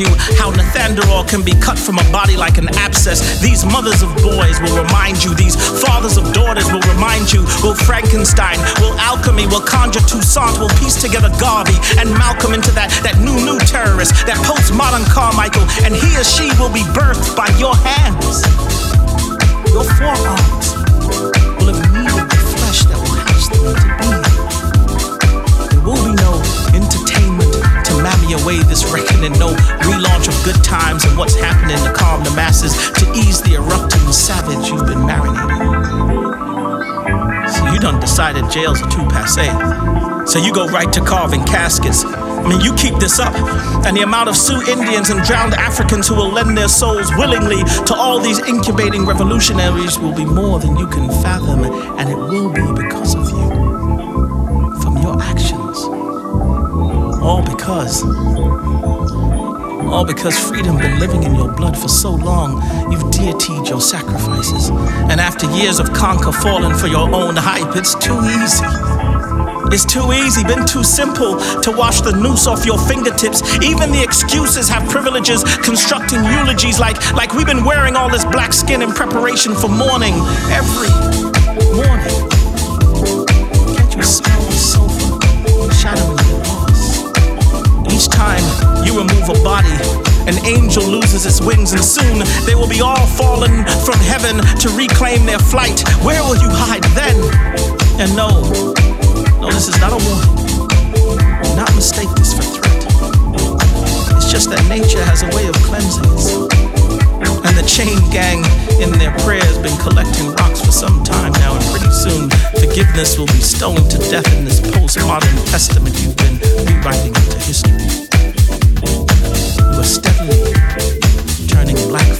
you how Nathandoror can be cut from a body like an abscess. These mothers of boys will remind you, these fathers of daughters will remind you. Will Frankenstein, will alchemy, will conjure Toussaint, will piece together Garvey and Malcolm into that, that new, new terrorist, that postmodern Carmichael, and he or she will be birthed by your hands. Your forearms will the flesh that will hatch them into mammy away this reckoning, no relaunch of good times and what's happening to calm the masses, to ease the erupting savage you've been marinating. So you done decided jails are too passe. So you go right to carving caskets. I mean, you keep this up, and the amount of Sioux Indians and drowned Africans who will lend their souls willingly to all these incubating revolutionaries will be more than you can fathom, and it will be All because. All because freedom been living in your blood for so long, you've deityed your sacrifices. And after years of conquer falling for your own hype, it's too easy. It's too easy, been too simple to wash the noose off your fingertips. Even the excuses have privileges, constructing eulogies like, like we've been wearing all this black skin in preparation for mourning every morning. Can't you smell the sulfur shadowing time you remove a body, an angel loses its wings, and soon they will be all fallen from heaven to reclaim their flight. Where will you hide then? And no, no, this is not a warning. Do not mistake this for threat. It's just that nature has a way of cleansing. And the chain gang in their prayers been collecting rocks for some time now, and pretty soon forgiveness will be stoned to death in this postmodern testament you've been rewriting into history steadily turning black.